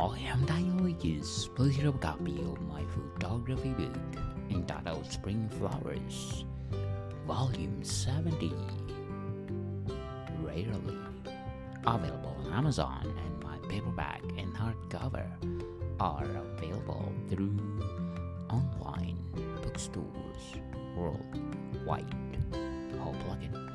I please use a copy of my photography book entitled Spring Flowers, Volume 70. Rarely available on Amazon, and my paperback and hardcover are available through online bookstores worldwide. Hope like it.